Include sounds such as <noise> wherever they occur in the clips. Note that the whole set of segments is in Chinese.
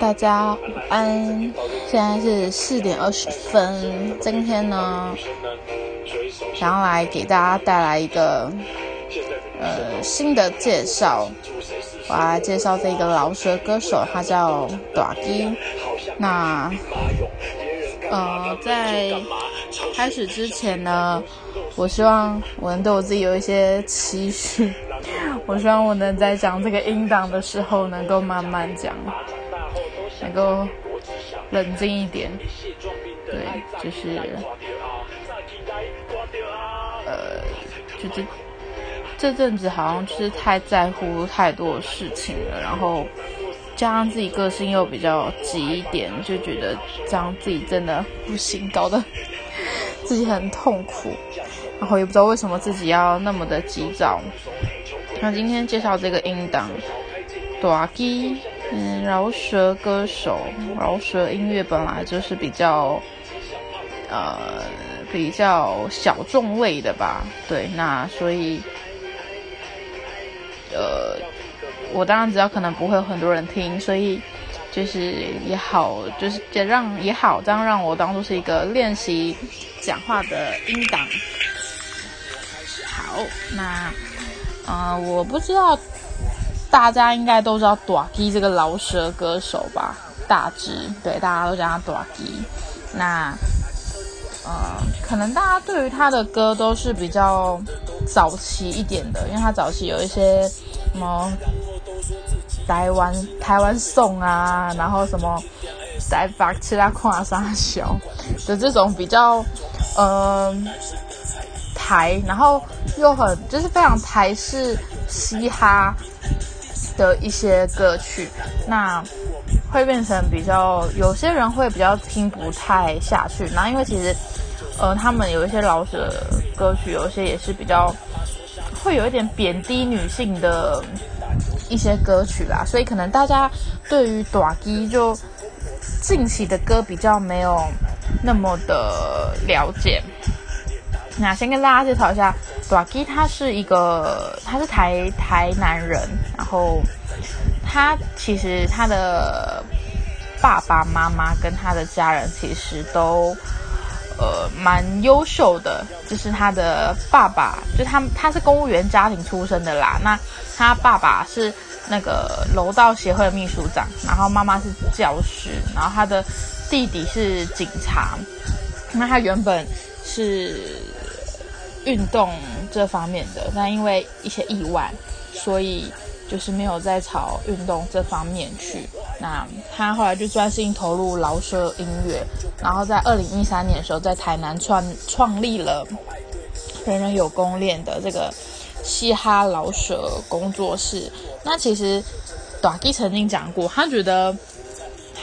大家午安，现在是四点二十分。今天呢，想要来给大家带来一个呃新的介绍。我来介绍这个饶舌歌手，他叫短基。那呃，在开始之前呢，我希望我能对我自己有一些期许。<laughs> 我希望我能在讲这个音档的时候，能够慢慢讲，能够冷静一点。对，就是呃，就这这阵子好像就是太在乎太多事情了，然后加上自己个性又比较急一点，就觉得这样自己真的不行，搞得 <laughs> 自己很痛苦，然后也不知道为什么自己要那么的急躁。那今天介绍这个音档，大基，嗯，饶舌歌手，饶舌音乐本来就是比较，呃，比较小众类的吧，对，那所以，呃，我当然知道可能不会有很多人听，所以就是也好，就是也让也好，这样让我当做是一个练习讲话的音档。好，那。啊，我不知道，大家应该都知道短基这个饶舌歌手吧？大致对，大家都叫他短基。那，呃，可能大家对于他的歌都是比较早期一点的，因为他早期有一些什么台湾台湾颂啊，然后什么在把其他跨沙小的这种比较，嗯。台，然后又很就是非常台式嘻哈的一些歌曲，那会变成比较有些人会比较听不太下去。那因为其实，呃，他们有一些老舍歌曲，有一些也是比较会有一点贬低女性的一些歌曲啦，所以可能大家对于短基就近期的歌比较没有那么的了解。那先跟大家介绍一下，，Doki，他是一个，他是台台南人，然后他其实他的爸爸妈妈跟他的家人其实都呃蛮优秀的，就是他的爸爸，就他他是公务员家庭出身的啦，那他爸爸是那个楼道协会的秘书长，然后妈妈是教师，然后他的弟弟是警察，那他原本是。运动这方面的，但因为一些意外，所以就是没有再朝运动这方面去。那他后来就专心投入饶舌音乐，然后在二零一三年的时候，在台南创创立了人人有功练的这个嘻哈饶舌工作室。那其实短基曾经讲过，他觉得。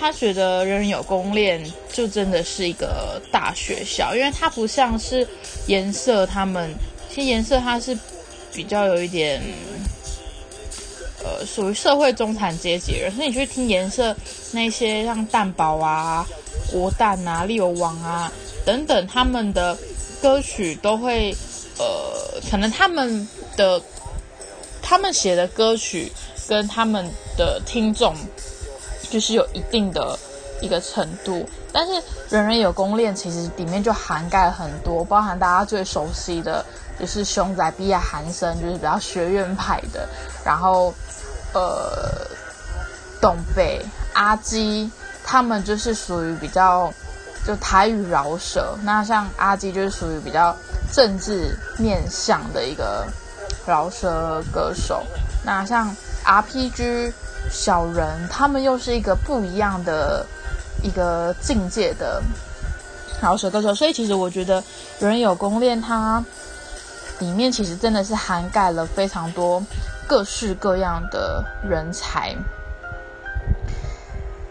他觉得人人有功练就真的是一个大学校，因为它不像是颜色，他们其实颜色它是比较有一点，呃，属于社会中产阶级人，所以你去听颜色那些像蛋堡啊、国蛋啊、利友王啊等等他们的歌曲，都会呃，可能他们的他们写的歌曲跟他们的听众。就是有一定的一个程度，但是人人有功练，其实里面就涵盖很多，包含大家最熟悉的，就是熊仔、毕业、韩生，就是比较学院派的，然后呃，东北阿基，他们就是属于比较就台语饶舌，那像阿基就是属于比较政治面向的一个饶舌歌手，那像 RPG。小人，他们又是一个不一样的一个境界的饶舌歌手，所以其实我觉得《人有功练》它里面其实真的是涵盖了非常多各式各样的人才。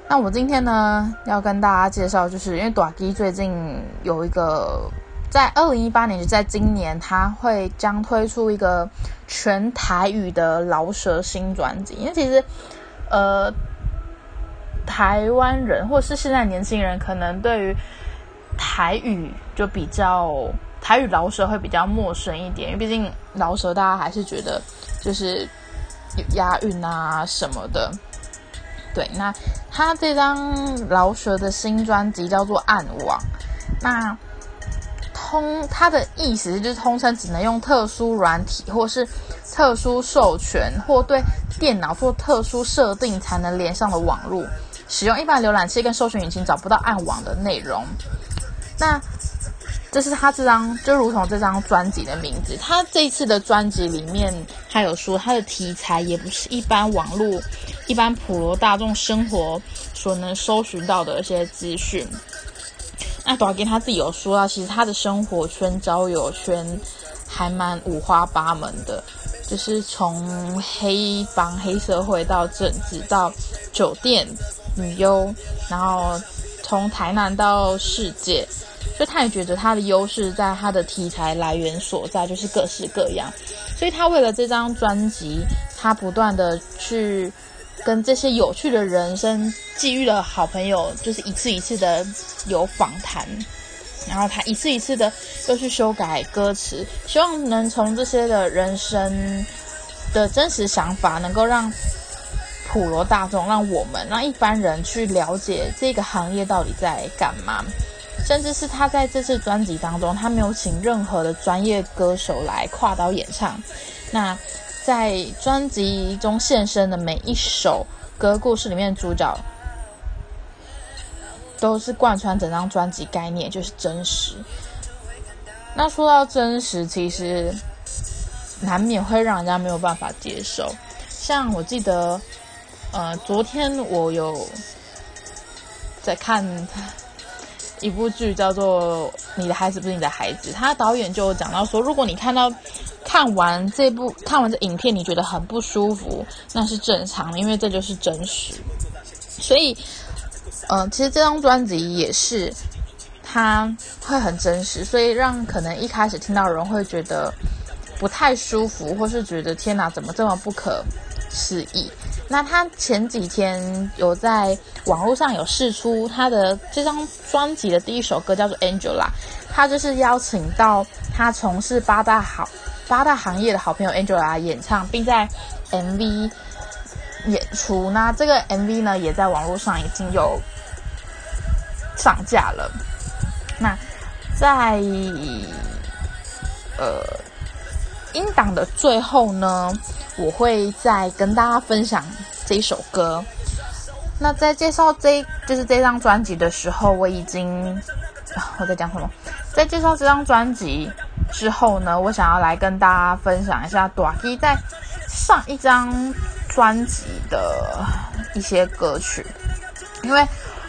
那我今天呢要跟大家介绍，就是因为短基最近有一个。在二零一八年，在今年，他会将推出一个全台语的饶舌新专辑。因为其实，呃，台湾人或是现在年轻人，可能对于台语就比较台语饶舌会比较陌生一点。因为毕竟饶舌，大家还是觉得就是有押韵啊什么的。对，那他这张饶舌的新专辑叫做《暗网》，那通它的意思就是通称只能用特殊软体或是特殊授权或对电脑做特殊设定才能连上的网络，使用一般浏览器跟搜寻引擎找不到暗网的内容。那这是他这张，就如同这张专辑的名字。他这一次的专辑里面，他有说他的题材也不是一般网络、一般普罗大众生活所能搜寻到的一些资讯。那短给他自己有说到，其实他的生活圈、交友圈还蛮五花八门的，就是从黑帮、黑社会到政治，到酒店、女优，然后从台南到世界。就他也觉得他的优势在他的题材来源所在，就是各式各样。所以他为了这张专辑，他不断的去跟这些有趣的人生际遇的好朋友，就是一次一次的有访谈，然后他一次一次的又去修改歌词，希望能从这些的人生的真实想法，能够让普罗大众，让我们，让一般人去了解这个行业到底在干嘛。甚至是他在这次专辑当中，他没有请任何的专业歌手来跨刀演唱。那在专辑中现身的每一首歌故事里面，主角都是贯穿整张专辑概念，就是真实。那说到真实，其实难免会让人家没有办法接受。像我记得，呃，昨天我有在看。一部剧叫做《你的孩子不是你的孩子》，他导演就讲到说，如果你看到看完这部看完这影片，你觉得很不舒服，那是正常的，因为这就是真实。所以，嗯，其实这张专辑也是，它会很真实，所以让可能一开始听到人会觉得不太舒服，或是觉得天哪，怎么这么不可思议？那他前几天有在网络上有试出他的这张专辑的第一首歌，叫做《Angela》。他就是邀请到他从事八大好八大行业的好朋友 Angela 演唱，并在 MV 演出。那这个 MV 呢，也在网络上已经有上架了。那在呃音档的最后呢？我会再跟大家分享这一首歌。那在介绍这就是这张专辑的时候，我已经我在讲什么？在介绍这张专辑之后呢，我想要来跟大家分享一下短 a 在上一张专辑的一些歌曲。因为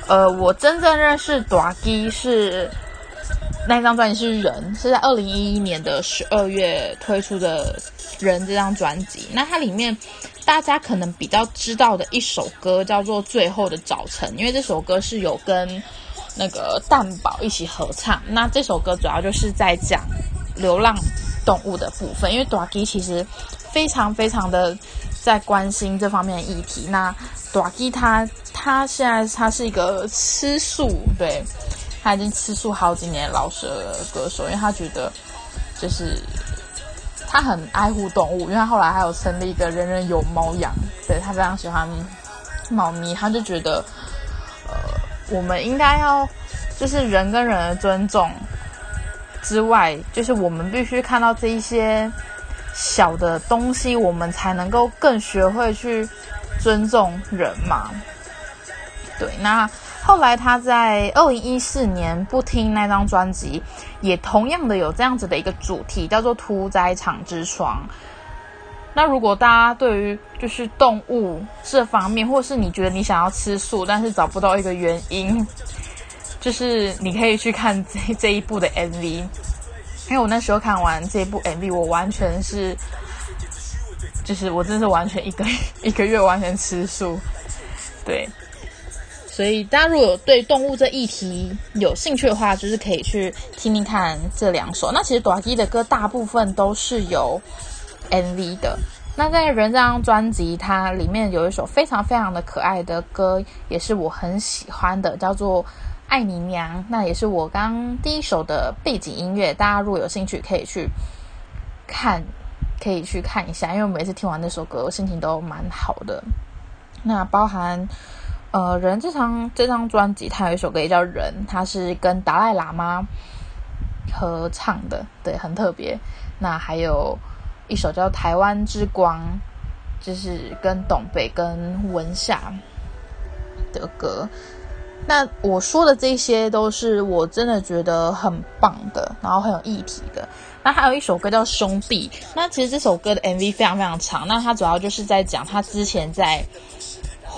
呃，我真正认识短 a 是那张专辑是人，是在二零一一年的十二月推出的。人这张专辑，那它里面大家可能比较知道的一首歌叫做《最后的早晨》，因为这首歌是有跟那个蛋宝一起合唱。那这首歌主要就是在讲流浪动物的部分，因为 d a g 其实非常非常的在关心这方面的议题。那 d a g 他他现在他是一个吃素，对他已经吃素好几年老舍歌手，因为他觉得就是。他很爱护动物，因为他后来还有成立一个人人有猫养，对他非常喜欢猫咪，他就觉得，呃，我们应该要就是人跟人的尊重之外，就是我们必须看到这一些小的东西，我们才能够更学会去尊重人嘛。对，那。后来他在二零一四年不听那张专辑，也同样的有这样子的一个主题，叫做屠宰场之窗。那如果大家对于就是动物这方面，或是你觉得你想要吃素，但是找不到一个原因，就是你可以去看这这一部的 MV，因为我那时候看完这一部 MV，我完全是，就是我真是完全一个 <laughs> 一个月完全吃素，对。所以大家如果有对动物这议题有兴趣的话，就是可以去听听看这两首。那其实短 a 的歌大部分都是有 MV 的。那在《人》这张专辑，它里面有一首非常非常的可爱的歌，也是我很喜欢的，叫做《爱你娘》。那也是我刚第一首的背景音乐。大家如果有兴趣，可以去看，可以去看一下。因为我每次听完那首歌，我心情都蛮好的。那包含呃人这张这张专辑，它有一首歌也叫人，它是跟达赖喇嘛合唱的，对，很特别。那还有一首叫《台湾之光》，就是跟董北跟文夏的歌。那我说的这些都是我真的觉得很棒的，然后很有议题的。那还有一首歌叫《兄弟》，那其实这首歌的 MV 非常非常长。那它主要就是在讲他之前在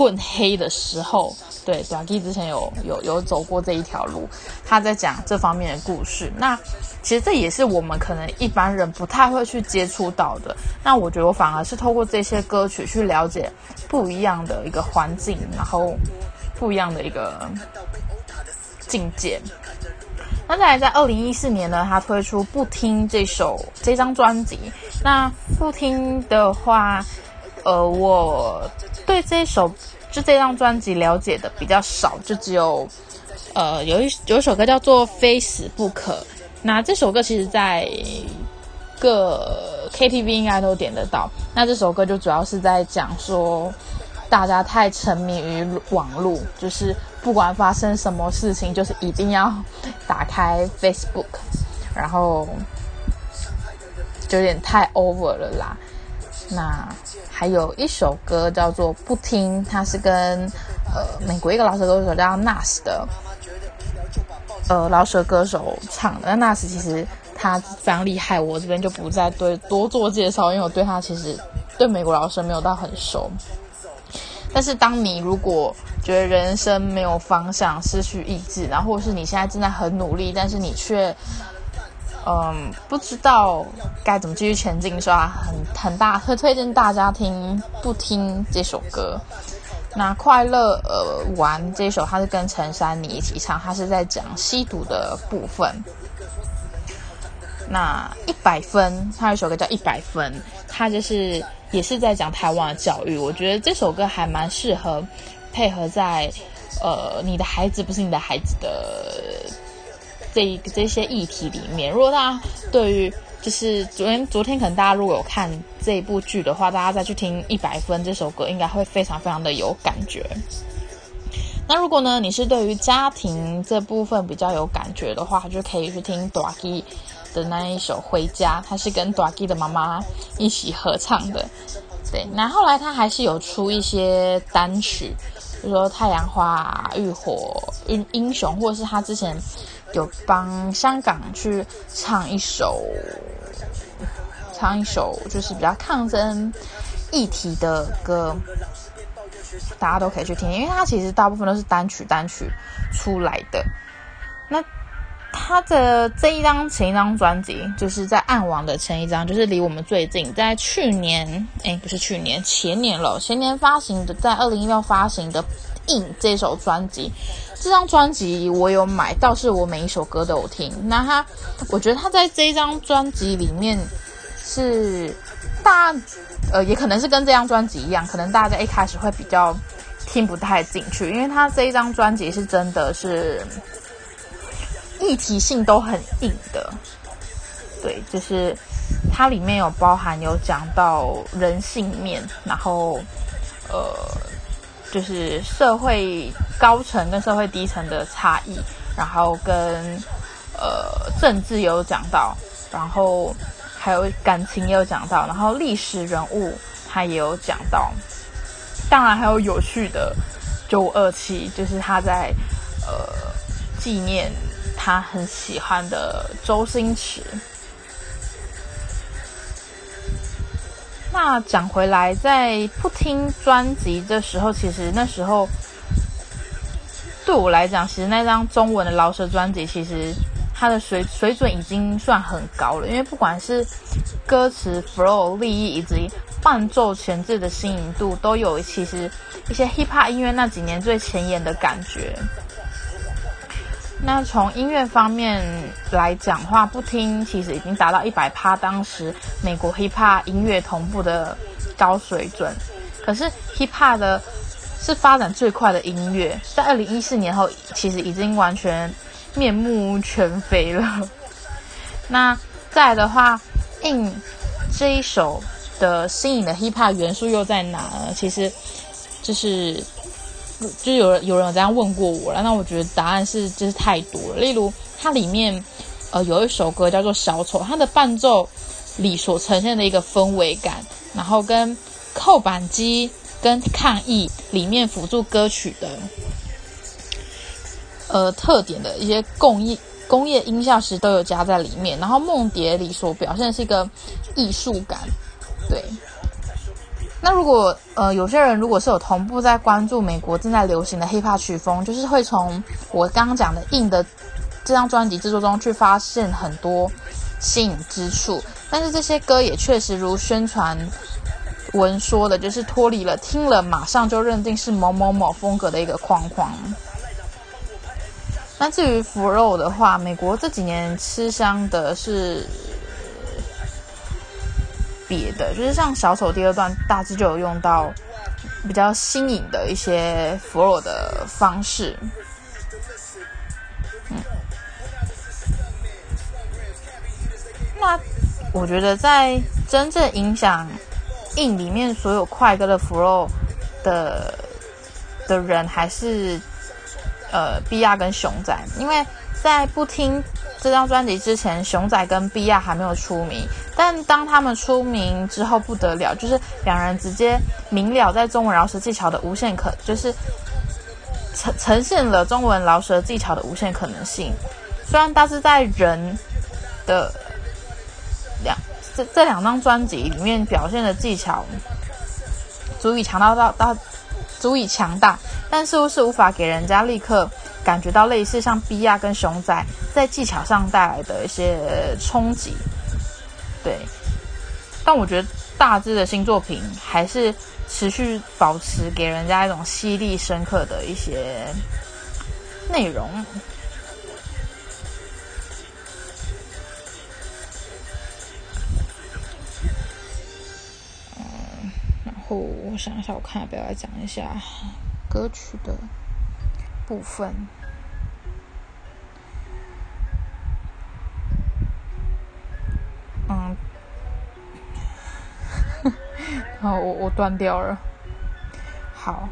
混黑的时候，对短 K 之前有有有走过这一条路，他在讲这方面的故事。那其实这也是我们可能一般人不太会去接触到的。那我觉得我反而是透过这些歌曲去了解不一样的一个环境，然后。不一样的一个境界。那再来，在二零一四年呢，他推出《不听》这首这张专辑。那《不听》的话，呃，我对这首就这张专辑了解的比较少，就只有呃有一有一首歌叫做《非死不可》。那这首歌其实，在各 KTV 应该都点得到。那这首歌就主要是在讲说。大家太沉迷于网络，就是不管发生什么事情，就是一定要打开 Facebook，然后就有点太 over 了啦。那还有一首歌叫做《不听》，它是跟呃美国一个老舌歌手叫 Nas 的呃老舌歌手唱的。那 Nas 其实他非常厉害，我这边就不再对多做介绍，因为我对他其实对美国老舌没有到很熟。但是，当你如果觉得人生没有方向、失去意志，然后或是你现在正在很努力，但是你却，嗯，不知道该怎么继续前进，说很很大，会推荐大家听不听这首歌。那快乐呃玩这首，它是跟陈珊妮一起唱，它是在讲吸毒的部分。那一百分，他有一首歌叫《一百分》，他就是也是在讲台湾的教育。我觉得这首歌还蛮适合配合在呃你的孩子不是你的孩子的这这些议题里面。如果大家对于就是昨天昨天可能大家如果有看这一部剧的话，大家再去听《一百分》这首歌，应该会非常非常的有感觉。那如果呢你是对于家庭这部分比较有感觉的话，就可以去听《短 y 的那一首《回家》，他是跟 d a g 的妈妈一起合唱的。对，那后来他还是有出一些单曲，比如说《太阳花》《浴火》《英英雄》，或者是他之前有帮香港去唱一首，唱一首就是比较抗争议题的歌，大家都可以去听，因为它其实大部分都是单曲单曲出来的。那。他的这一张前一张专辑，就是在暗网的前一张，就是离我们最近，在去年，哎，不是去年，前年了，前年发行的，在二零一六发行的《印》这首专辑，这张专辑我有买，倒是我每一首歌都有听。那他，我觉得他在这一张专辑里面是大，呃，也可能是跟这张专辑一样，可能大家一开始会比较听不太进去，因为他这一张专辑是真的是。议题性都很硬的，对，就是它里面有包含有讲到人性面，然后呃，就是社会高层跟社会低层的差异，然后跟呃政治有讲到，然后还有感情也有讲到，然后历史人物他也有讲到，当然还有有趣的九五二七，就是他在呃纪念。他很喜欢的周星驰。那讲回来，在不听专辑的时候，其实那时候对我来讲，其实那张中文的饶舌专辑，其实它的水水准已经算很高了。因为不管是歌词、flow、立意以及伴奏前置的新颖度，都有其实一些 hip hop 音乐那几年最前沿的感觉。那从音乐方面来讲话，不听其实已经达到一百趴，当时美国 hip hop 音乐同步的高水准。可是 hip hop 的是发展最快的音乐，在二零一四年后，其实已经完全面目全非了。<laughs> 那再的话，in 这一首的新颖的 hip hop 元素又在哪呢？其实就是就有人有人有这样问过我了，那我觉得答案是就是太多了。例如它里面呃有一首歌叫做《小丑》，它的伴奏里所呈现的一个氛围感，然后跟扣板机跟抗议里面辅助歌曲的呃特点的一些工艺。工业音效实都有加在里面，然后梦蝶里所表现的是一个艺术感，对。那如果呃有些人如果是有同步在关注美国正在流行的 hiphop 曲风，就是会从我刚刚讲的硬的这张专辑制作中去发现很多吸引之处，但是这些歌也确实如宣传文说的，就是脱离了听了马上就认定是某某某风格的一个框框。那至于腐肉的话，美国这几年吃香的是别的，就是像小丑第二段，大致就有用到比较新颖的一些 flow 的方式。嗯，那我觉得在真正影响印里面所有快歌的腐肉的的人，还是。呃，比亚跟熊仔，因为在不听这张专辑之前，熊仔跟比亚还没有出名。但当他们出名之后，不得了，就是两人直接明了在中文饶舌技巧的无限可，就是呈呈现了中文饶舌技巧的无限可能性。虽然大致在人的两这这两张专辑里面表现的技巧，足以强大到到。足以强大，但似乎是无法给人家立刻感觉到类似像 B 亚跟熊仔在技巧上带来的一些冲击。对，但我觉得大致的新作品还是持续保持给人家一种犀利深刻的一些内容。然后我想一下，我看要不要来讲一下歌曲的部分。嗯，<laughs> 好，我我断掉了。好，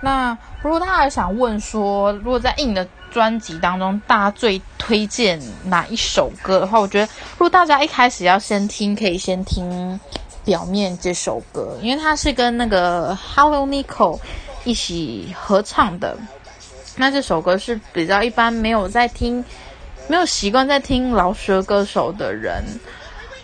那如果大家想问说，如果在硬的专辑当中，大家最推荐哪一首歌的话，我觉得，如果大家一开始要先听，可以先听。表面这首歌，因为它是跟那个 Hello Nico 一起合唱的，那这首歌是比较一般没有在听、没有习惯在听饶舌歌手的人，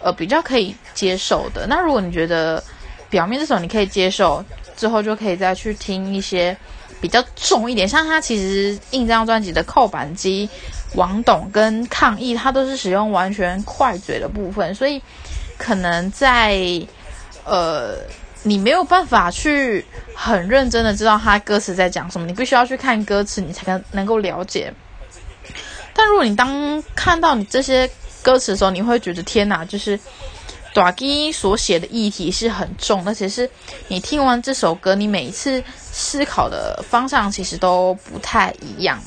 呃，比较可以接受的。那如果你觉得表面这首你可以接受，之后就可以再去听一些比较重一点，像他其实印这张专辑的扣板机、王董跟抗议，他都是使用完全快嘴的部分，所以。可能在，呃，你没有办法去很认真的知道他歌词在讲什么，你必须要去看歌词，你才能能够了解。但如果你当看到你这些歌词的时候，你会觉得天哪，就是短基所写的议题是很重，而且是你听完这首歌，你每一次思考的方向其实都不太一样。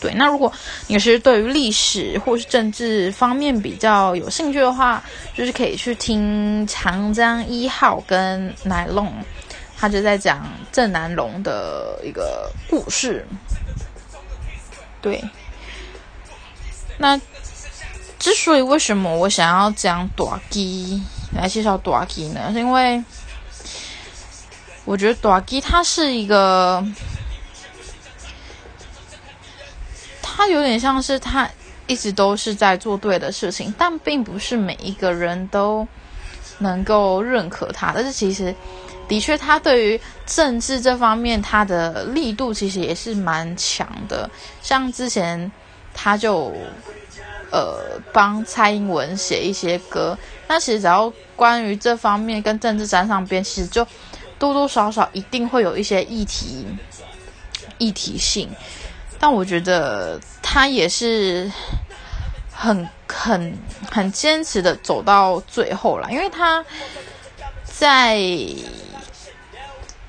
对，那如果你是对于历史或是政治方面比较有兴趣的话，就是可以去听长江一号跟奶龙，他就在讲郑南龙的一个故事。对，那之所以为什么我想要讲短基来介绍短基呢？是因为我觉得短基它是一个。他有点像是他一直都是在做对的事情，但并不是每一个人都能够认可他。但是其实，的确，他对于政治这方面，他的力度其实也是蛮强的。像之前他就呃帮蔡英文写一些歌，那其实只要关于这方面跟政治沾上边，其实就多多少少一定会有一些议题议题性。但我觉得他也是很很很坚持的走到最后了，因为他在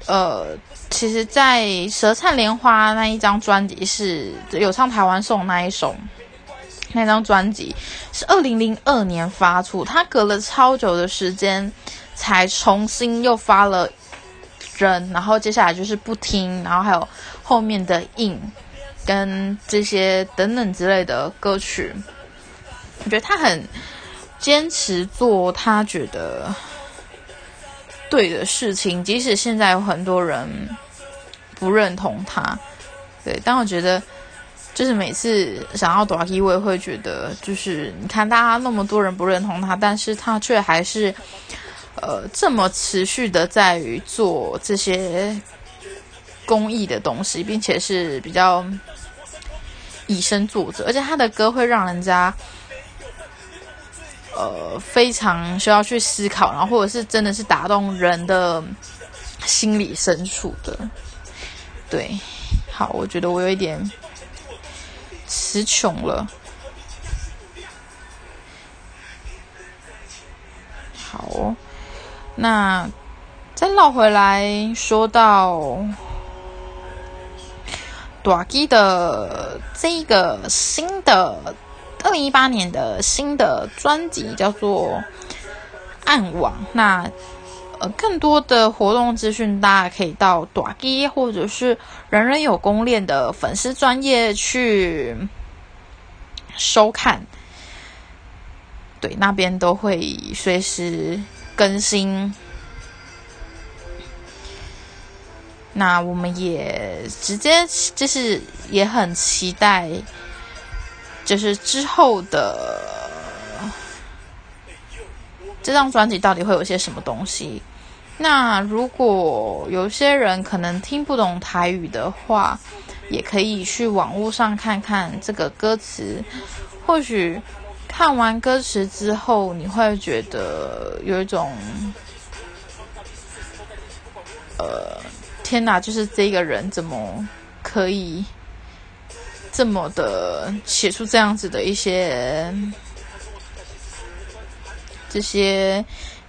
呃，其实，在《舌灿莲花》那一张专辑是有唱台湾颂那一首，那张专辑是二零零二年发出，他隔了超久的时间才重新又发了人，然后接下来就是不听，然后还有后面的硬跟这些等等之类的歌曲。我觉得他很坚持做他觉得对的事情，即使现在有很多人不认同他。对，但我觉得。就是每次想要短 K，我也会觉得，就是你看大家那么多人不认同他，但是他却还是，呃，这么持续的在于做这些公益的东西，并且是比较以身作则，而且他的歌会让人家，呃，非常需要去思考，然后或者是真的是打动人的心理深处的。对，好，我觉得我有一点。词穷了。好，那再绕回来说到短基的这个新的二零一八年的新的专辑叫做《暗网》。那呃，更多的活动资讯，大家可以到短基或者是人人有攻略的粉丝专业去收看。对，那边都会随时更新。那我们也直接就是也很期待，就是之后的这张专辑到底会有些什么东西。那如果有些人可能听不懂台语的话，也可以去网络上看看这个歌词。或许看完歌词之后，你会觉得有一种，呃，天哪！就是这个人怎么可以这么的写出这样子的一些这些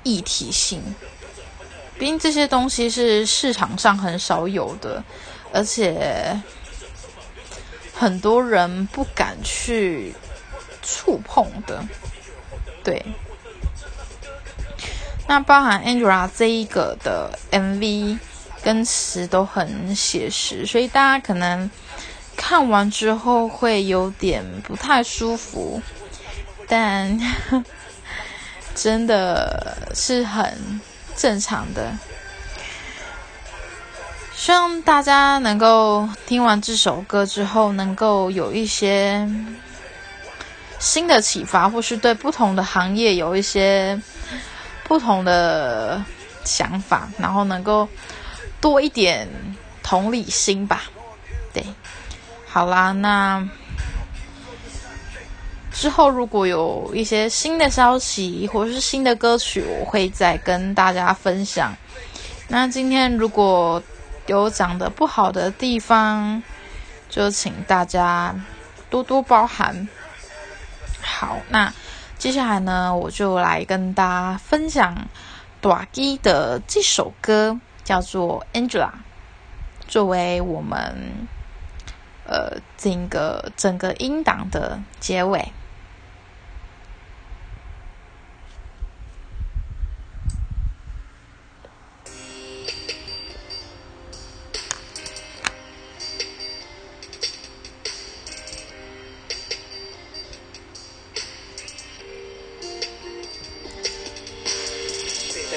议题性？毕竟这些东西是市场上很少有的，而且很多人不敢去触碰的。对，那包含 Angela 这一个的 MV 跟词都很写实，所以大家可能看完之后会有点不太舒服，但 <laughs> 真的是很。正常的，希望大家能够听完这首歌之后，能够有一些新的启发，或是对不同的行业有一些不同的想法，然后能够多一点同理心吧。对，好啦，那。之后如果有一些新的消息或者是新的歌曲，我会再跟大家分享。那今天如果有讲的不好的地方，就请大家多多包涵。好，那接下来呢，我就来跟大家分享短基的这首歌，叫做《Angela》，作为我们呃整个整个音档的结尾。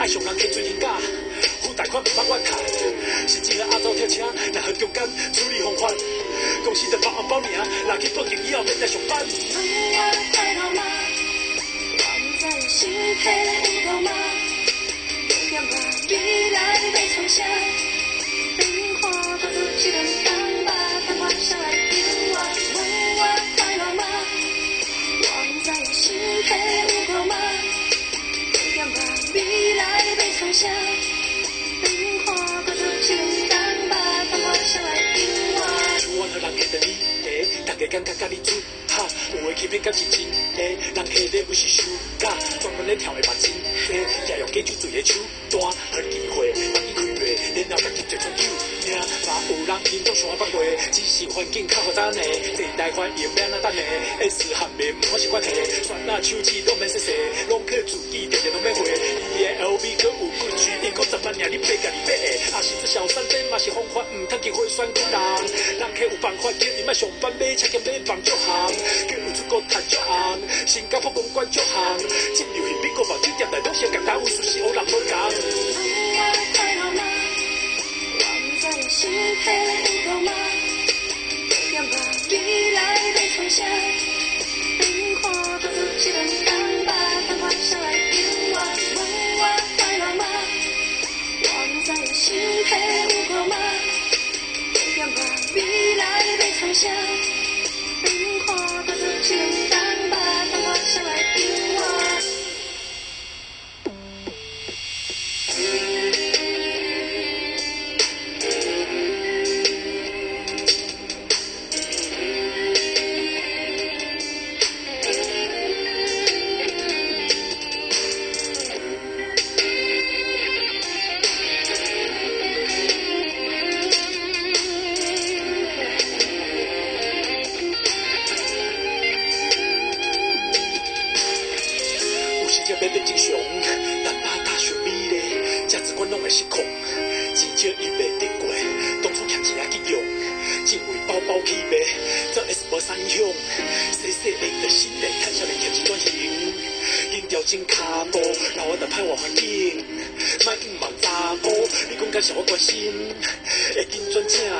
爱上人家做人家，付贷款不帮我开，甚至连阿祖跳车，奈何中间处理方法，公司的包红包名，拿去报警以后免再上班。感觉甲你做哈，有诶欺骗甲是真诶，人下底不是输假，专门咧跳诶目真黑，也用假酒醉诶手段，好机会，把伊开落，然后家己就从酒。嘛有人因做山北过，只是环境较复杂呢。地带欢迎免那等呢，S 含面毋是关系，酸啊手指都免洗洗，拢去自己日日拢免回。伊的 LV 搁有几句，伊讲十万领你买家己买的，也是这小三这嘛是方法，毋通结婚选工人。人客有办法，叫你莫上班买车兼买房足行，叫有出国赚足行，新加坡公关足行，进入去美国房酒店内拢先甲打有熟悉欧人无讲。在心黑过吗？要把未来的方向，冰火都记得当把繁华上来点完，问我快乐吗？我们在心黑过吗？要把未来的方向，冰火都记得会紧转正途，<laughs> 我问